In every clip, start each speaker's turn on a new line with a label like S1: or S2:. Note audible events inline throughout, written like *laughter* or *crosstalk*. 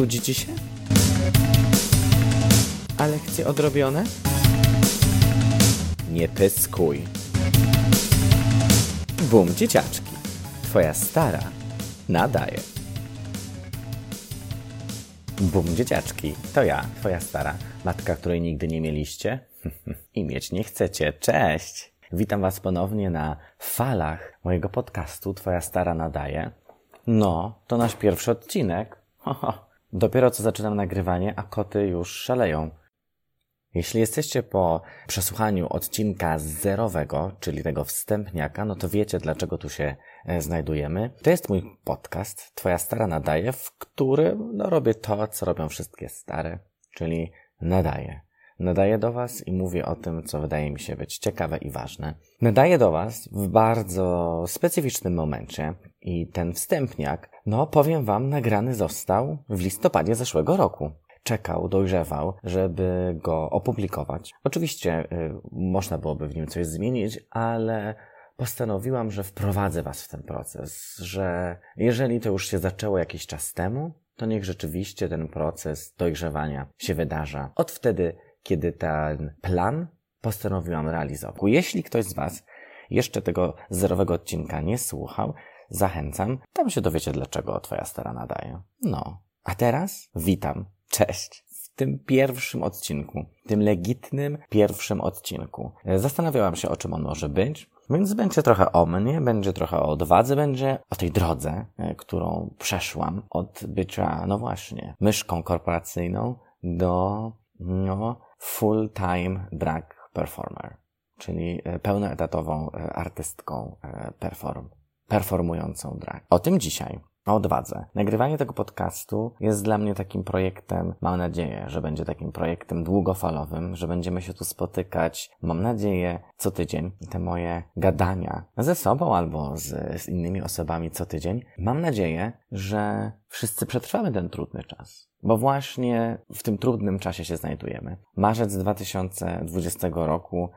S1: Nudzi ci się? A lekcje odrobione? Nie pyskuj. Bum, dzieciaczki. Twoja stara nadaje. Bum, dzieciaczki. To ja, twoja stara. Matka, której nigdy nie mieliście *laughs* i mieć nie chcecie. Cześć! Witam was ponownie na falach mojego podcastu Twoja stara nadaje. No, to nasz pierwszy odcinek. *laughs* Dopiero co zaczynam nagrywanie, a koty już szaleją. Jeśli jesteście po przesłuchaniu odcinka zerowego, czyli tego wstępniaka, no to wiecie, dlaczego tu się e, znajdujemy. To jest mój podcast, Twoja stara nadaje, w którym no, robię to, co robią wszystkie stare, czyli nadaję. Nadaję do Was i mówię o tym, co wydaje mi się być ciekawe i ważne. Nadaję do Was w bardzo specyficznym momencie i ten wstępniak, no powiem Wam, nagrany został w listopadzie zeszłego roku czekał, dojrzewał, żeby go opublikować. Oczywiście y, można byłoby w nim coś zmienić, ale postanowiłam, że wprowadzę Was w ten proces, że jeżeli to już się zaczęło jakiś czas temu, to niech rzeczywiście ten proces dojrzewania się wydarza. Od wtedy, kiedy ten plan postanowiłam realizować. Jeśli ktoś z Was jeszcze tego zerowego odcinka nie słuchał, zachęcam, tam się dowiecie, dlaczego Twoja stara nadaje. No. A teraz witam Cześć! W tym pierwszym odcinku, tym legitnym pierwszym odcinku, zastanawiałam się, o czym on może być. Więc będzie trochę o mnie, będzie trochę o odwadze, będzie o tej drodze, e, którą przeszłam od bycia, no właśnie, myszką korporacyjną do, no, full-time drag performer, czyli e, pełnoetatową e, artystką perform, performującą drag. O tym dzisiaj o odwadze. Nagrywanie tego podcastu jest dla mnie takim projektem, mam nadzieję, że będzie takim projektem długofalowym, że będziemy się tu spotykać, mam nadzieję, co tydzień. Te moje gadania ze sobą albo z, z innymi osobami co tydzień. Mam nadzieję, że wszyscy przetrwamy ten trudny czas. Bo właśnie w tym trudnym czasie się znajdujemy. Marzec 2020 roku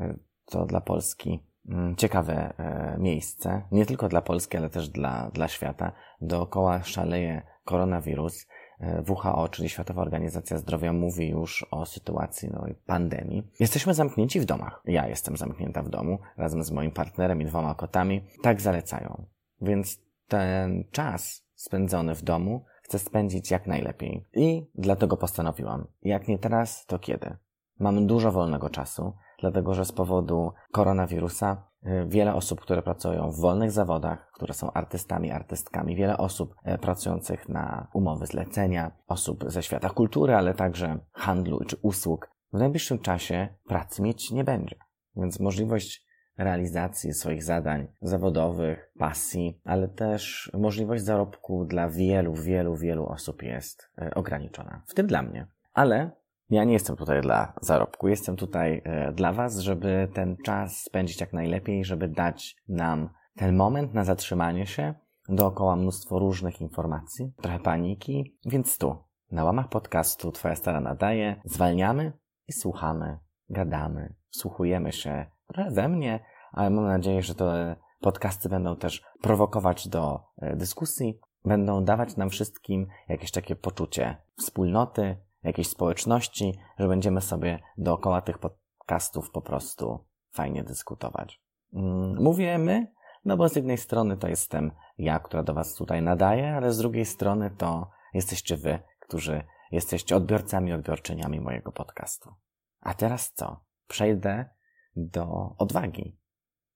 S1: y, to dla Polski ciekawe e, miejsce, nie tylko dla Polski, ale też dla, dla świata. Dookoła szaleje koronawirus. E, WHO, czyli Światowa Organizacja Zdrowia, mówi już o sytuacji no, pandemii. Jesteśmy zamknięci w domach. Ja jestem zamknięta w domu razem z moim partnerem i dwoma kotami. Tak zalecają. Więc ten czas spędzony w domu chcę spędzić jak najlepiej. I dlatego postanowiłam, jak nie teraz, to kiedy? Mam dużo wolnego czasu dlatego że z powodu koronawirusa y, wiele osób, które pracują w wolnych zawodach, które są artystami, artystkami, wiele osób y, pracujących na umowy zlecenia, osób ze świata kultury, ale także handlu czy usług, w najbliższym czasie pracy mieć nie będzie. Więc możliwość realizacji swoich zadań zawodowych, pasji, ale też możliwość zarobku dla wielu, wielu, wielu osób jest y, ograniczona. W tym dla mnie. Ale ja nie jestem tutaj dla zarobku, jestem tutaj e, dla Was, żeby ten czas spędzić jak najlepiej, żeby dać nam ten moment na zatrzymanie się. Dookoła mnóstwo różnych informacji, trochę paniki, więc tu, na łamach podcastu Twoja stara nadaje, zwalniamy i słuchamy, gadamy, wsłuchujemy się trochę we mnie, ale mam nadzieję, że te podcasty będą też prowokować do e, dyskusji, będą dawać nam wszystkim jakieś takie poczucie wspólnoty, jakiejś społeczności, że będziemy sobie dookoła tych podcastów po prostu fajnie dyskutować. Mm, mówię my, no bo z jednej strony to jestem ja, która do Was tutaj nadaje, ale z drugiej strony to jesteście Wy, którzy jesteście odbiorcami, odbiorczyniami mojego podcastu. A teraz co? Przejdę do odwagi.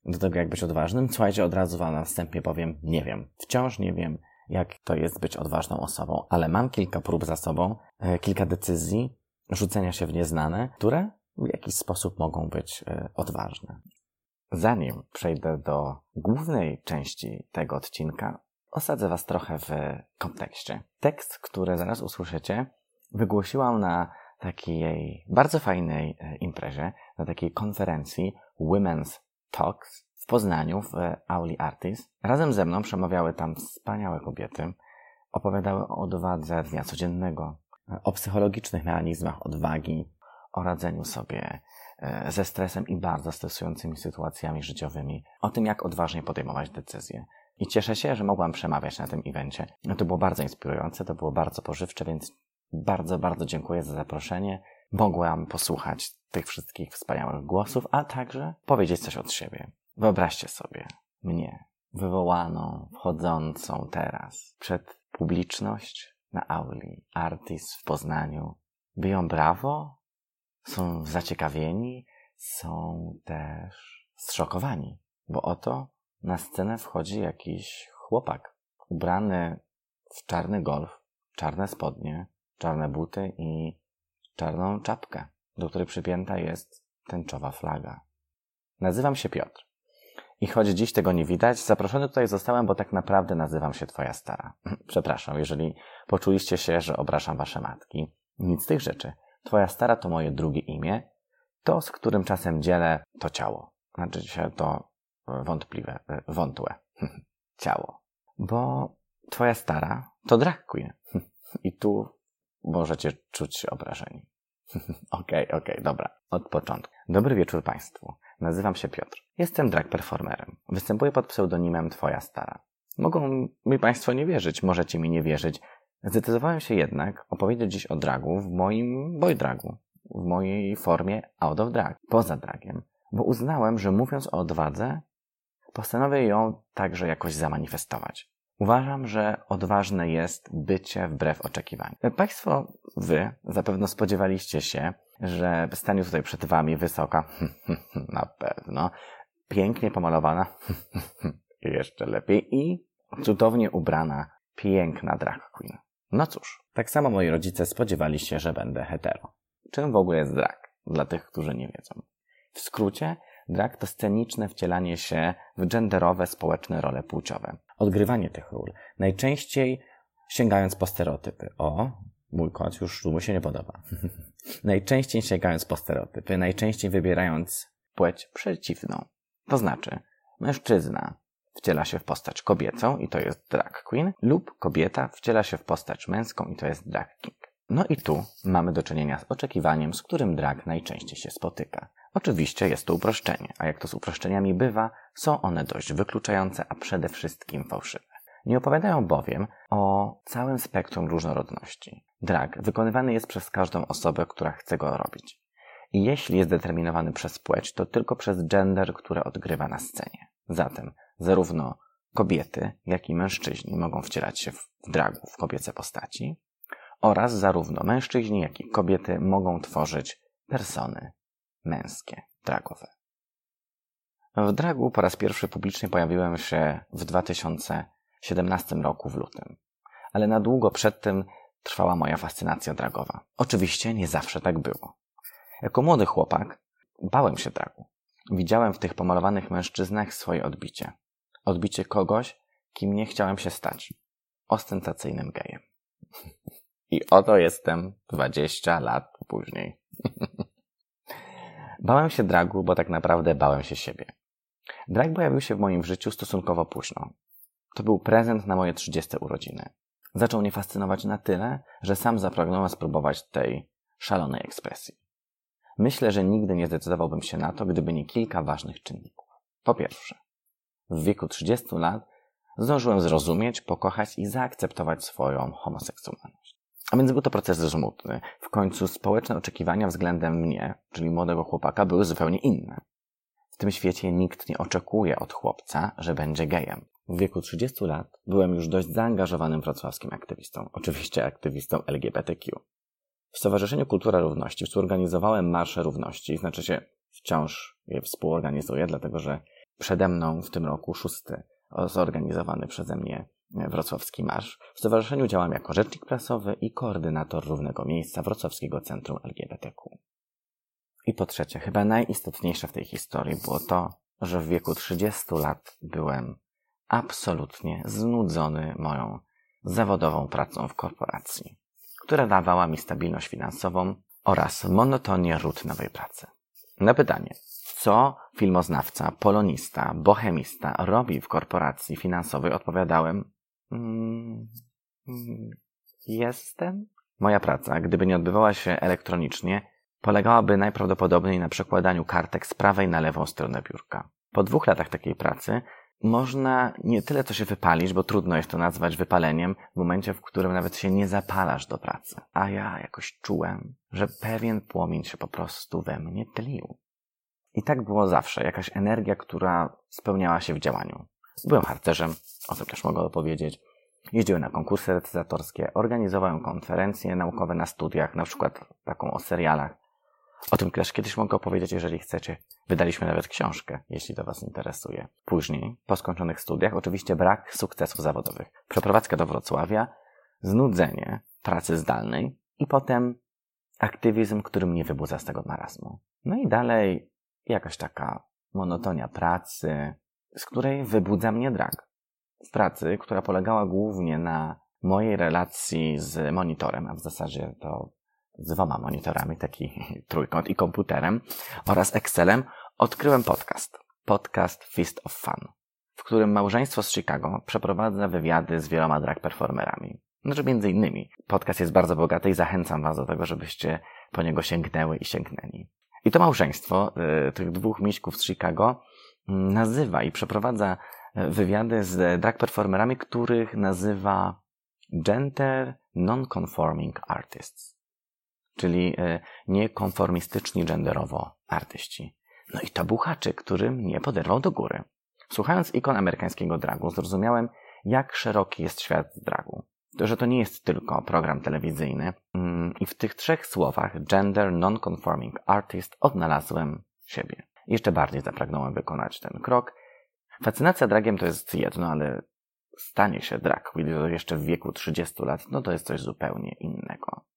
S1: Do tego, jak być odważnym. Słuchajcie, od razu Wam na wstępie powiem, nie wiem. Wciąż nie wiem, jak to jest być odważną osobą, ale mam kilka prób za sobą, e, kilka decyzji, rzucenia się w nieznane, które w jakiś sposób mogą być e, odważne. Zanim przejdę do głównej części tego odcinka, osadzę Was trochę w kontekście. Tekst, który zaraz usłyszycie, wygłosiłam na takiej bardzo fajnej e, imprezie, na takiej konferencji Women's Talks w Poznaniu, w Auli Artis. Razem ze mną przemawiały tam wspaniałe kobiety, opowiadały o odwadze dnia codziennego, o psychologicznych mechanizmach odwagi, o radzeniu sobie e, ze stresem i bardzo stresującymi sytuacjami życiowymi, o tym, jak odważnie podejmować decyzje. I cieszę się, że mogłam przemawiać na tym evencie. To było bardzo inspirujące, to było bardzo pożywcze, więc bardzo, bardzo dziękuję za zaproszenie. Mogłam posłuchać tych wszystkich wspaniałych głosów, a także powiedzieć coś od siebie. Wyobraźcie sobie mnie, wywołaną, wchodzącą teraz przed publiczność na auli Artis w Poznaniu. Biją brawo, są zaciekawieni, są też zszokowani, bo oto na scenę wchodzi jakiś chłopak ubrany w czarny golf, czarne spodnie, czarne buty i czarną czapkę, do której przypięta jest tęczowa flaga. Nazywam się Piotr. I choć dziś tego nie widać, zaproszony tutaj zostałem, bo tak naprawdę nazywam się Twoja stara. *clears throat* Przepraszam, jeżeli poczuliście się, że obrażam Wasze matki. Nic z tych rzeczy. Twoja stara to moje drugie imię, to z którym czasem dzielę to ciało. Znaczy się to wątpliwe, e, wątłe *laughs* ciało. Bo Twoja stara to drag *laughs* queen. I tu możecie czuć się obrażeni. *laughs* Okej, okej, okay, okay, dobra. Od początku. Dobry wieczór Państwu. Nazywam się Piotr. Jestem drag performerem. Występuję pod pseudonimem Twoja Stara. Mogą mi Państwo nie wierzyć, możecie mi nie wierzyć. Zdecydowałem się jednak opowiedzieć dziś o dragu w moim boy dragu, w mojej formie out of drag, poza dragiem, bo uznałem, że mówiąc o odwadze, postanowię ją także jakoś zamanifestować. Uważam, że odważne jest bycie wbrew oczekiwaniom. Państwo, wy zapewne spodziewaliście się, że stanie tutaj przed wami wysoka, *laughs* na pewno, pięknie pomalowana, *laughs* jeszcze lepiej i cudownie ubrana, piękna drag queen. No cóż, tak samo moi rodzice spodziewali się, że będę hetero. Czym w ogóle jest drag? Dla tych, którzy nie wiedzą. W skrócie, drag to sceniczne wcielanie się w genderowe społeczne role płciowe. Odgrywanie tych ról, najczęściej sięgając po stereotypy. O, mój kot już mu się nie podoba. *laughs* najczęściej sięgając po stereotypy, najczęściej wybierając płeć przeciwną. To znaczy, mężczyzna wciela się w postać kobiecą i to jest drag queen, lub kobieta wciela się w postać męską i to jest drag king. No i tu mamy do czynienia z oczekiwaniem, z którym drag najczęściej się spotyka. Oczywiście jest to uproszczenie, a jak to z uproszczeniami bywa, są one dość wykluczające, a przede wszystkim fałszywe. Nie opowiadają bowiem o całym spektrum różnorodności. Drag wykonywany jest przez każdą osobę, która chce go robić. I jeśli jest determinowany przez płeć, to tylko przez gender, który odgrywa na scenie. Zatem zarówno kobiety, jak i mężczyźni mogą wcielać się w dragu, w kobiece postaci, oraz zarówno mężczyźni, jak i kobiety mogą tworzyć persony męskie, dragowe. W dragu po raz pierwszy publicznie pojawiłem się w 2017 roku w lutym, ale na długo przed tym trwała moja fascynacja dragowa. Oczywiście nie zawsze tak było. Jako młody chłopak bałem się dragu. Widziałem w tych pomalowanych mężczyznach swoje odbicie. Odbicie kogoś, kim nie chciałem się stać. Ostentacyjnym gejem. *laughs* I oto jestem 20 lat później. *laughs* bałem się dragu, bo tak naprawdę bałem się siebie. Drag pojawił się w moim życiu stosunkowo późno. To był prezent na moje 30 urodziny. Zaczął mnie fascynować na tyle, że sam zapragnąłem spróbować tej szalonej ekspresji. Myślę, że nigdy nie zdecydowałbym się na to, gdyby nie kilka ważnych czynników. Po pierwsze, w wieku 30 lat zdążyłem zrozumieć, pokochać i zaakceptować swoją homoseksualność. A więc był to proces żmudny. W końcu społeczne oczekiwania względem mnie, czyli młodego chłopaka, były zupełnie inne. W tym świecie nikt nie oczekuje od chłopca, że będzie gejem. W wieku 30 lat byłem już dość zaangażowanym wrocławskim aktywistą, oczywiście aktywistą LGBTQ. W Stowarzyszeniu Kultura Równości współorganizowałem Marsze Równości, znaczy się wciąż je współorganizuję, dlatego że przede mną w tym roku szósty zorganizowany przeze mnie Wrocławski Marsz. W stowarzyszeniu działam jako rzecznik prasowy i koordynator równego miejsca Wrocławskiego Centrum LGBTQ. I po trzecie, chyba najistotniejsze w tej historii było to, że w wieku 30 lat byłem absolutnie znudzony moją zawodową pracą w korporacji, która dawała mi stabilność finansową oraz monotonię rutynowej pracy. Na pytanie, co filmoznawca, polonista, bohemista robi w korporacji finansowej, odpowiadałem: mm, mm, Jestem. Moja praca, gdyby nie odbywała się elektronicznie, polegałaby najprawdopodobniej na przekładaniu kartek z prawej na lewą stronę biurka. Po dwóch latach takiej pracy można nie tyle to się wypalić, bo trudno jest to nazwać wypaleniem, w momencie, w którym nawet się nie zapalasz do pracy. A ja jakoś czułem, że pewien płomień się po prostu we mnie tlił. I tak było zawsze, jakaś energia, która spełniała się w działaniu. Byłem harcerzem, o tym też mogę opowiedzieć. Jeździłem na konkursy recytatorskie, organizowałem konferencje naukowe na studiach, na przykład taką o serialach. O tym też kiedyś mogę opowiedzieć, jeżeli chcecie. Wydaliśmy nawet książkę, jeśli to Was interesuje. Później, po skończonych studiach, oczywiście brak sukcesów zawodowych. Przeprowadzka do Wrocławia, znudzenie pracy zdalnej i potem aktywizm, który mnie wybudza z tego marazmu. No i dalej jakaś taka monotonia pracy, z której wybudza mnie drag. W pracy, która polegała głównie na mojej relacji z monitorem, a w zasadzie to z dwoma monitorami, taki *laughs* trójkąt i komputerem oraz Excelem, odkryłem podcast. Podcast Fist of Fun, w którym małżeństwo z Chicago przeprowadza wywiady z wieloma drag performerami. Znaczy między innymi. Podcast jest bardzo bogaty i zachęcam Was do tego, żebyście po niego sięgnęły i sięgnęli. I to małżeństwo y, tych dwóch miśków z Chicago y, nazywa i przeprowadza y, wywiady z drag performerami, których nazywa Gender Non-Conforming Artists, czyli y, niekonformistyczni genderowo artyści. No i to był haczyk, który mnie poderwał do góry. Słuchając ikon amerykańskiego dragu, zrozumiałem, jak szeroki jest świat dragu. To, że to nie jest tylko program telewizyjny. Mm, I w tych trzech słowach, gender non-conforming artist, odnalazłem siebie. Jeszcze bardziej zapragnąłem wykonać ten krok. Fascynacja dragiem to jest jedno, ale stanie się drag, kiedy jeszcze w wieku 30 lat, no to jest coś zupełnie innego.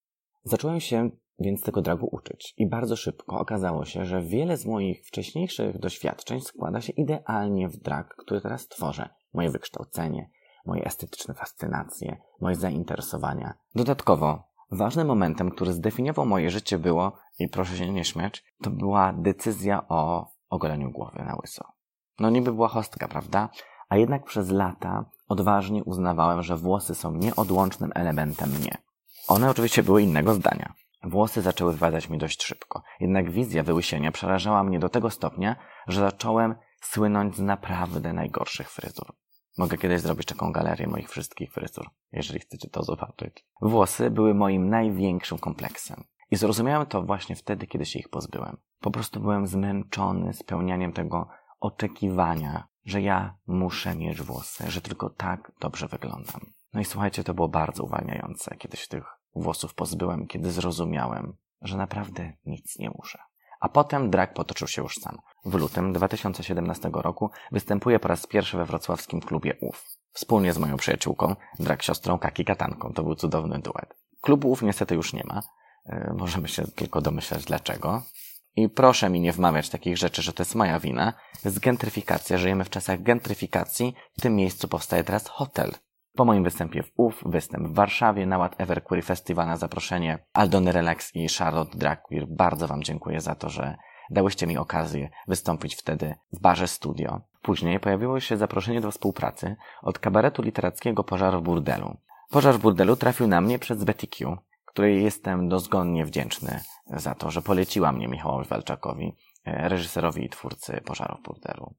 S1: Zacząłem się więc tego dragu uczyć i bardzo szybko okazało się, że wiele z moich wcześniejszych doświadczeń składa się idealnie w drag, który teraz tworzę. Moje wykształcenie, moje estetyczne fascynacje, moje zainteresowania. Dodatkowo, ważnym momentem, który zdefiniował moje życie było, i proszę się nie śmiać, to była decyzja o ogoleniu głowy na łyso. No niby była hostka, prawda? A jednak przez lata odważnie uznawałem, że włosy są nieodłącznym elementem mnie. One oczywiście były innego zdania. Włosy zaczęły wypadać mi dość szybko, jednak wizja wyłysienia przerażała mnie do tego stopnia, że zacząłem słynąć z naprawdę najgorszych fryzur. Mogę kiedyś zrobić taką galerię moich wszystkich fryzur, jeżeli chcecie to zobaczyć. Włosy były moim największym kompleksem. I zrozumiałem to właśnie wtedy, kiedy się ich pozbyłem. Po prostu byłem zmęczony spełnianiem tego oczekiwania, że ja muszę mieć włosy, że tylko tak dobrze wyglądam. No i słuchajcie, to było bardzo uwalniające, kiedy się tych włosów pozbyłem, kiedy zrozumiałem, że naprawdę nic nie muszę. A potem drag potoczył się już sam. W lutym 2017 roku występuję po raz pierwszy we wrocławskim klubie UF. Wspólnie z moją przyjaciółką, drag siostrą Kaki Katanką. To był cudowny duet. Klubu UF niestety już nie ma. Yy, możemy się tylko domyślać dlaczego. I proszę mi nie wmawiać takich rzeczy, że to jest moja wina. Jest gentryfikacja, żyjemy w czasach gentryfikacji. W tym miejscu powstaje teraz hotel. Po moim występie w UF, występ w Warszawie na ład Everqueer Festival na zaproszenie Aldony Relax i Charlotte Dragqueer. Bardzo Wam dziękuję za to, że dałyście mi okazję wystąpić wtedy w barze studio. Później pojawiło się zaproszenie do współpracy od kabaretu literackiego Pożar w Burdelu. Pożar w Burdelu trafił na mnie przez Betty Q, której jestem dozgonnie wdzięczny za to, że poleciła mnie Michałowi Walczakowi, e, reżyserowi i twórcy Pożaru w Burdelu.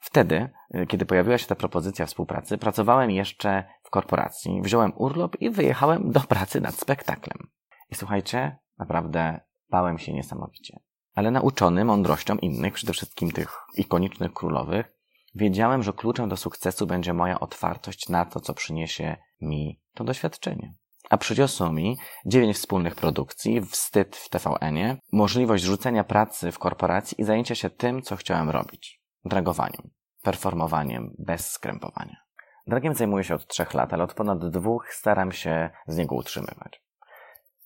S1: Wtedy, y, kiedy pojawiła się ta propozycja współpracy, pracowałem jeszcze w korporacji, wziąłem urlop i wyjechałem do pracy nad spektaklem. I słuchajcie, naprawdę bałem się niesamowicie. Ale nauczony mądrością innych, przede wszystkim tych ikonicznych królowych, wiedziałem, że kluczem do sukcesu będzie moja otwartość na to, co przyniesie mi to doświadczenie. A przyniosło mi dziewięć wspólnych produkcji, wstyd w TVN-ie, możliwość rzucenia pracy w korporacji i zajęcia się tym, co chciałem robić dragowaniem, performowaniem bez skrępowania. Dragiem zajmuję się od trzech lat, ale od ponad dwóch staram się z niego utrzymywać.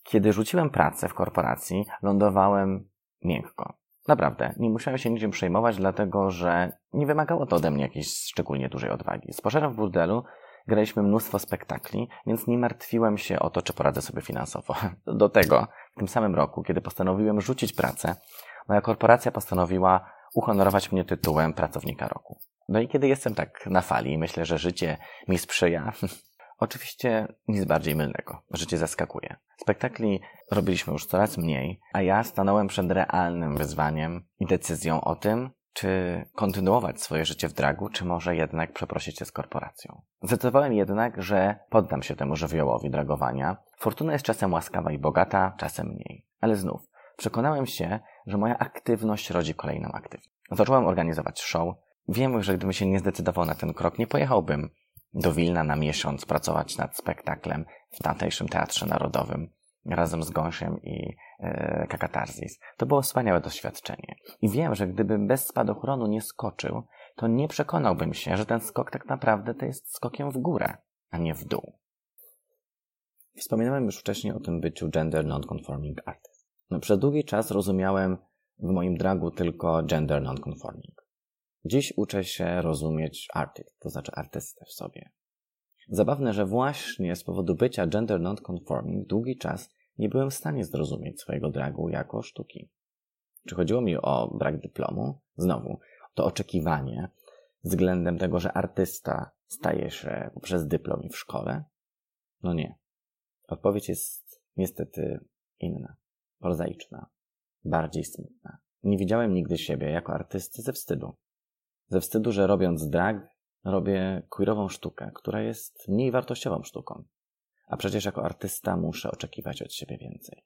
S1: Kiedy rzuciłem pracę w korporacji, lądowałem miękko. Naprawdę, nie musiałem się niczym przejmować, dlatego że nie wymagało to ode mnie jakiejś szczególnie dużej odwagi. Z pożarem w burdelu graliśmy mnóstwo spektakli, więc nie martwiłem się o to, czy poradzę sobie finansowo. *laughs* Do tego, w tym samym roku, kiedy postanowiłem rzucić pracę, moja korporacja postanowiła uhonorować mnie tytułem pracownika roku. No i kiedy jestem tak na fali, myślę, że życie mi sprzyja. *laughs* Oczywiście nic bardziej mylnego. Życie zaskakuje. Spektakli robiliśmy już coraz mniej, a ja stanąłem przed realnym wyzwaniem i decyzją o tym, czy kontynuować swoje życie w dragu, czy może jednak przeprosić się z korporacją. Zdecydowałem jednak, że poddam się temu żywiołowi dragowania. Fortuna jest czasem łaskawa i bogata, czasem mniej. Ale znów, przekonałem się, że moja aktywność rodzi kolejną aktywność. Zacząłem organizować show. Wiem, że gdybym się nie zdecydował na ten krok, nie pojechałbym do Wilna na miesiąc pracować nad spektaklem w tamtejszym Teatrze Narodowym razem z Gąsiem i e, Kakatarzis. To było wspaniałe doświadczenie. I wiem, że gdybym bez spadochronu nie skoczył, to nie przekonałbym się, że ten skok tak naprawdę to jest skokiem w górę, a nie w dół. Wspominałem już wcześniej o tym byciu gender non-conforming artist. No, przez długi czas rozumiałem w moim dragu tylko gender non-conforming. Dziś uczę się rozumieć artist, to znaczy artystę w sobie. Zabawne, że właśnie z powodu bycia gender non-conforming długi czas nie byłem w stanie zrozumieć swojego dragu jako sztuki. Czy chodziło mi o brak dyplomu? Znowu, to oczekiwanie względem tego, że artysta staje się poprzez dyplom i w szkole? No nie. Odpowiedź jest niestety inna, prozaiczna, bardziej smutna. Nie widziałem nigdy siebie jako artysty ze wstydu. Ze wstydu, że robiąc drag, robię queerową sztukę, która jest mniej wartościową sztuką. A przecież jako artysta muszę oczekiwać od siebie więcej.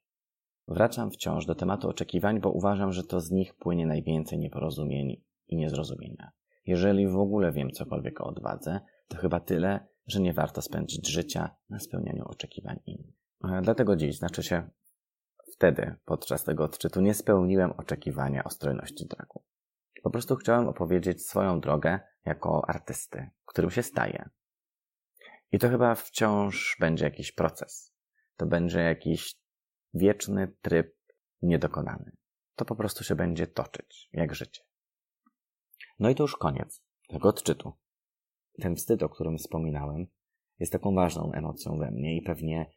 S1: Wracam wciąż do tematu oczekiwań, bo uważam, że to z nich płynie najwięcej nieporozumień i niezrozumienia. Jeżeli w ogóle wiem cokolwiek o odwadze, to chyba tyle, że nie warto spędzić życia na spełnianiu oczekiwań innych. Dlatego dziś, znaczy się wtedy, podczas tego odczytu, nie spełniłem oczekiwania o strojności dragu. Po prostu chciałem opowiedzieć swoją drogę jako artysty, którym się staje. I to chyba wciąż będzie jakiś proces. To będzie jakiś wieczny tryb niedokonany. To po prostu się będzie toczyć, jak życie. No i to już koniec tego odczytu. Ten wstyd, o którym wspominałem, jest taką ważną emocją we mnie i pewnie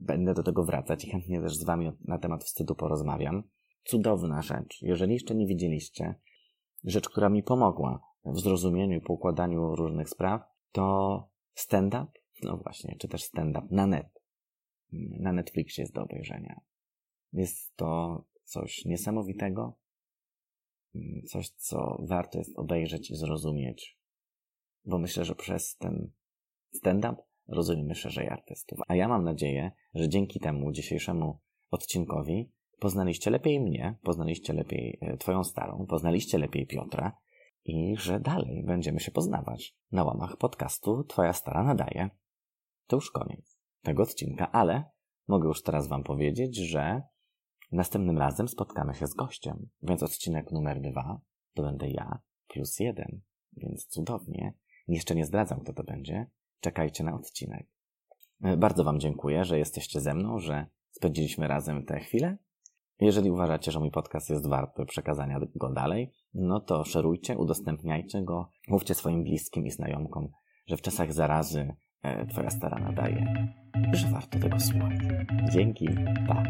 S1: będę do tego wracać i chętnie też z Wami na temat wstydu porozmawiam. Cudowna rzecz. Jeżeli jeszcze nie widzieliście, rzecz, która mi pomogła w zrozumieniu i poukładaniu różnych spraw, to stand-up, no właśnie, czy też stand-up na net. Na Netflixie jest do obejrzenia. Jest to coś niesamowitego, coś, co warto jest obejrzeć i zrozumieć, bo myślę, że przez ten stand-up rozumiemy szerzej artystów. A ja mam nadzieję, że dzięki temu dzisiejszemu odcinkowi poznaliście lepiej mnie, poznaliście lepiej e, Twoją starą, poznaliście lepiej Piotra i że dalej będziemy się poznawać na łamach podcastu Twoja stara nadaje. To już koniec tego odcinka, ale mogę już teraz Wam powiedzieć, że następnym razem spotkamy się z gościem, więc odcinek numer dwa to będę ja plus jeden, więc cudownie. Jeszcze nie zdradzam, kto to będzie. Czekajcie na odcinek. E, bardzo Wam dziękuję, że jesteście ze mną, że spędziliśmy razem te chwile jeżeli uważacie, że mój podcast jest warty przekazania go dalej, no to szerujcie, udostępniajcie go, mówcie swoim bliskim i znajomkom, że w czasach zarazy e, Twoja stara nadaje, że warto tego słuchać. Dzięki, pa.